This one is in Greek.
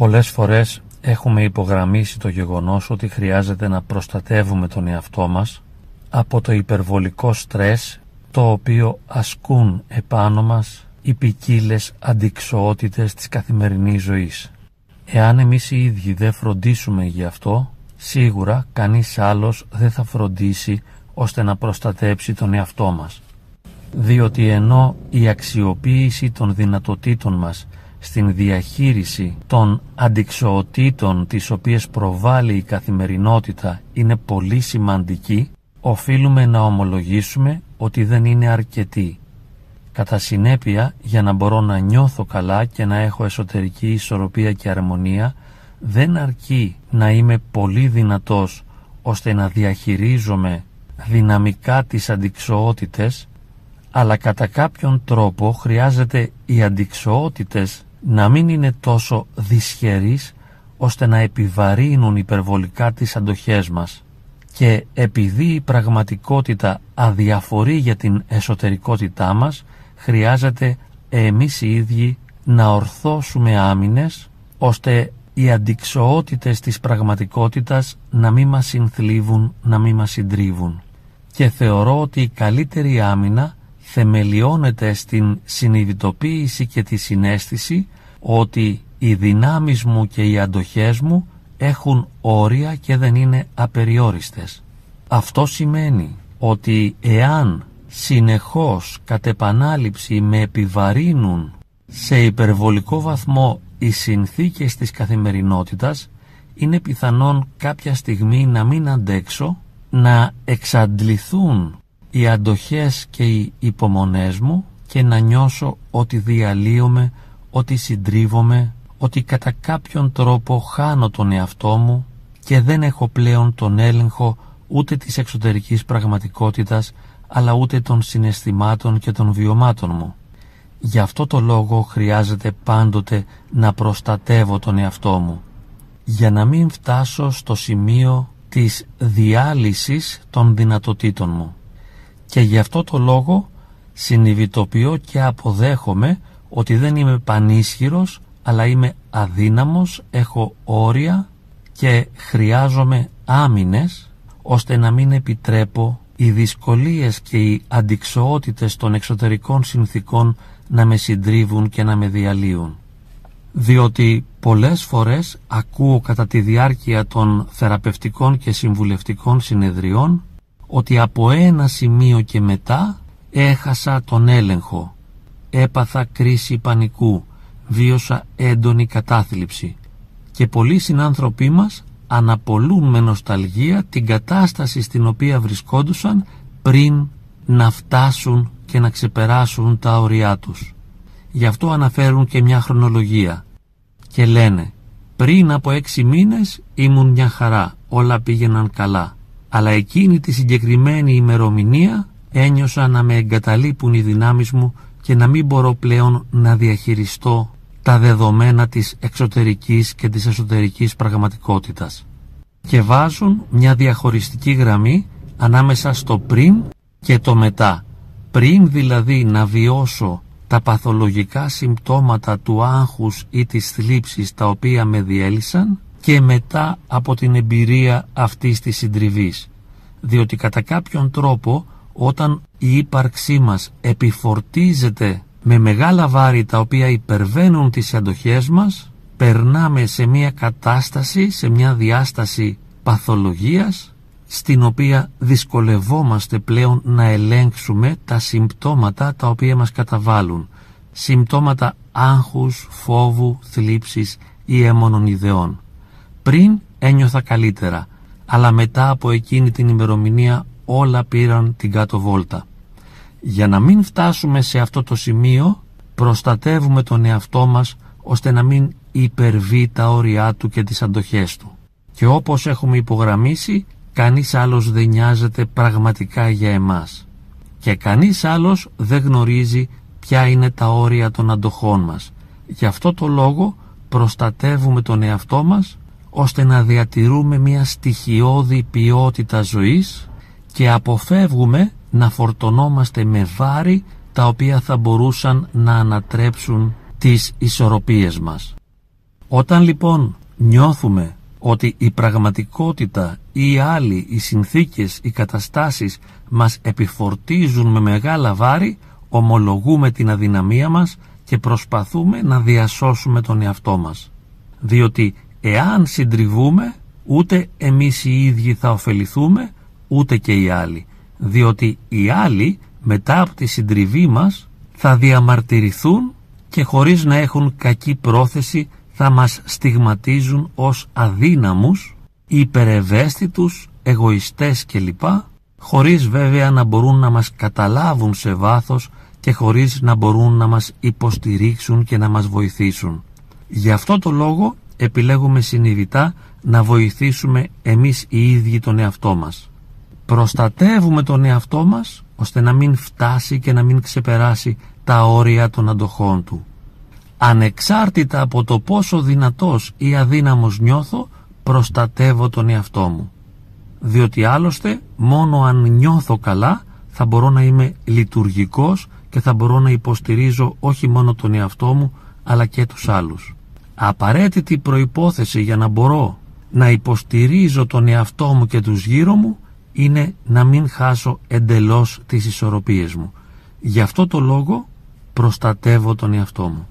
Πολλές φορές έχουμε υπογραμμίσει το γεγονός ότι χρειάζεται να προστατεύουμε τον εαυτό μας από το υπερβολικό στρες το οποίο ασκούν επάνω μας οι ποικίλες αντικσοότητες της καθημερινής ζωής. Εάν εμείς οι ίδιοι δεν φροντίσουμε γι' αυτό, σίγουρα κανείς άλλος δεν θα φροντίσει ώστε να προστατέψει τον εαυτό μας. Διότι ενώ η αξιοποίηση των δυνατοτήτων μας στην διαχείριση των αντικσοοτήτων τις οποίες προβάλλει η καθημερινότητα είναι πολύ σημαντική, οφείλουμε να ομολογήσουμε ότι δεν είναι αρκετή. Κατά συνέπεια, για να μπορώ να νιώθω καλά και να έχω εσωτερική ισορροπία και αρμονία, δεν αρκεί να είμαι πολύ δυνατός ώστε να διαχειρίζομαι δυναμικά τις αντικσοότητες, αλλά κατά κάποιον τρόπο χρειάζεται οι αντικσοότητες να μην είναι τόσο δυσχερείς ώστε να επιβαρύνουν υπερβολικά τις αντοχές μας. Και επειδή η πραγματικότητα αδιαφορεί για την εσωτερικότητά μας, χρειάζεται εμείς οι ίδιοι να ορθώσουμε άμυνες ώστε οι αντικσοότητες της πραγματικότητας να μην μας συνθλίβουν, να μην μας συντρίβουν. Και θεωρώ ότι η καλύτερη άμυνα θεμελιώνεται στην συνειδητοποίηση και τη συνέστηση ότι οι δυνάμεις μου και οι αντοχές μου έχουν όρια και δεν είναι απεριόριστες. Αυτό σημαίνει ότι εάν συνεχώς κατ' επανάληψη με επιβαρύνουν σε υπερβολικό βαθμό οι συνθήκες της καθημερινότητας είναι πιθανόν κάποια στιγμή να μην αντέξω να εξαντληθούν οι αντοχές και οι υπομονές μου και να νιώσω ότι διαλύομαι, ότι συντρίβομαι, ότι κατά κάποιον τρόπο χάνω τον εαυτό μου και δεν έχω πλέον τον έλεγχο ούτε της εξωτερικής πραγματικότητας αλλά ούτε των συναισθημάτων και των βιωμάτων μου. Γι' αυτό το λόγο χρειάζεται πάντοτε να προστατεύω τον εαυτό μου για να μην φτάσω στο σημείο της διάλυσης των δυνατοτήτων μου. Και γι' αυτό το λόγο συνειδητοποιώ και αποδέχομαι ότι δεν είμαι πανίσχυρος αλλά είμαι αδύναμος, έχω όρια και χρειάζομαι άμυνες ώστε να μην επιτρέπω οι δυσκολίες και οι αντικσοότητες των εξωτερικών συνθήκων να με συντρίβουν και να με διαλύουν. Διότι πολλές φορές ακούω κατά τη διάρκεια των θεραπευτικών και συμβουλευτικών συνεδριών ότι από ένα σημείο και μετά έχασα τον έλεγχο, έπαθα κρίση πανικού, βίωσα έντονη κατάθλιψη και πολλοί συνάνθρωποι μας αναπολούν με νοσταλγία την κατάσταση στην οποία βρισκόντουσαν πριν να φτάσουν και να ξεπεράσουν τα όρια τους. Γι' αυτό αναφέρουν και μια χρονολογία και λένε πριν από έξι μήνες ήμουν μια χαρά, όλα πήγαιναν καλά. Αλλά εκείνη τη συγκεκριμένη ημερομηνία ένιωσα να με εγκαταλείπουν οι δυνάμεις μου και να μην μπορώ πλέον να διαχειριστώ τα δεδομένα της εξωτερικής και της εσωτερικής πραγματικότητας και βάζουν μια διαχωριστική γραμμή ανάμεσα στο πριν και το μετά. Πριν δηλαδή να βιώσω τα παθολογικά συμπτώματα του άγχους ή της θλίψης τα οποία με διέλυσαν και μετά από την εμπειρία αυτής της συντριβής. Διότι κατά κάποιον τρόπο όταν η ύπαρξή μας επιφορτίζεται με μεγάλα βάρη τα οποία υπερβαίνουν τις αντοχές μας, περνάμε σε μια κατάσταση, σε μια διάσταση παθολογίας, στην οποία δυσκολευόμαστε πλέον να ελέγξουμε τα συμπτώματα τα οποία μας καταβάλουν. Συμπτώματα άγχους, φόβου, θλίψης ή έμονων ιδεών. Πριν ένιωθα καλύτερα, αλλά μετά από εκείνη την ημερομηνία όλα πήραν την κάτω βόλτα. Για να μην φτάσουμε σε αυτό το σημείο, προστατεύουμε τον εαυτό μας ώστε να μην υπερβεί τα όρια του και τις αντοχές του. Και όπως έχουμε υπογραμμίσει, κανείς άλλος δεν νοιάζεται πραγματικά για εμάς. Και κανείς άλλος δεν γνωρίζει ποια είναι τα όρια των αντοχών μας. Γι' αυτό το λόγο προστατεύουμε τον εαυτό μας ώστε να διατηρούμε μια στοιχειώδη ποιότητα ζωής και αποφεύγουμε να φορτωνόμαστε με βάρη τα οποία θα μπορούσαν να ανατρέψουν τις ισορροπίες μας. Όταν λοιπόν νιώθουμε ότι η πραγματικότητα ή οι άλλοι, οι συνθήκες, οι καταστάσεις μας επιφορτίζουν με μεγάλα βάρη, ομολογούμε την αδυναμία μας και προσπαθούμε να διασώσουμε τον εαυτό μας. Διότι εάν συντριβούμε, ούτε εμείς οι ίδιοι θα ωφεληθούμε, ούτε και οι άλλοι. Διότι οι άλλοι μετά από τη συντριβή μας θα διαμαρτυρηθούν και χωρίς να έχουν κακή πρόθεση θα μας στιγματίζουν ως αδύναμους, υπερευαίσθητους, εγωιστές κλπ, χωρίς βέβαια να μπορούν να μας καταλάβουν σε βάθος και χωρίς να μπορούν να μας υποστηρίξουν και να μας βοηθήσουν. Γι' αυτό το λόγο επιλέγουμε συνειδητά να βοηθήσουμε εμείς οι ίδιοι τον εαυτό μας. Προστατεύουμε τον εαυτό μας ώστε να μην φτάσει και να μην ξεπεράσει τα όρια των αντοχών του. Ανεξάρτητα από το πόσο δυνατός ή αδύναμος νιώθω, προστατεύω τον εαυτό μου. Διότι άλλωστε μόνο αν νιώθω καλά θα μπορώ να είμαι λειτουργικός και θα μπορώ να υποστηρίζω όχι μόνο τον εαυτό μου αλλά και τους άλλους. Απαραίτητη προϋπόθεση για να μπορώ να υποστηρίζω τον εαυτό μου και τους γύρω μου είναι να μην χάσω εντελώς τις ισορροπίες μου. Γι' αυτό το λόγο προστατεύω τον εαυτό μου.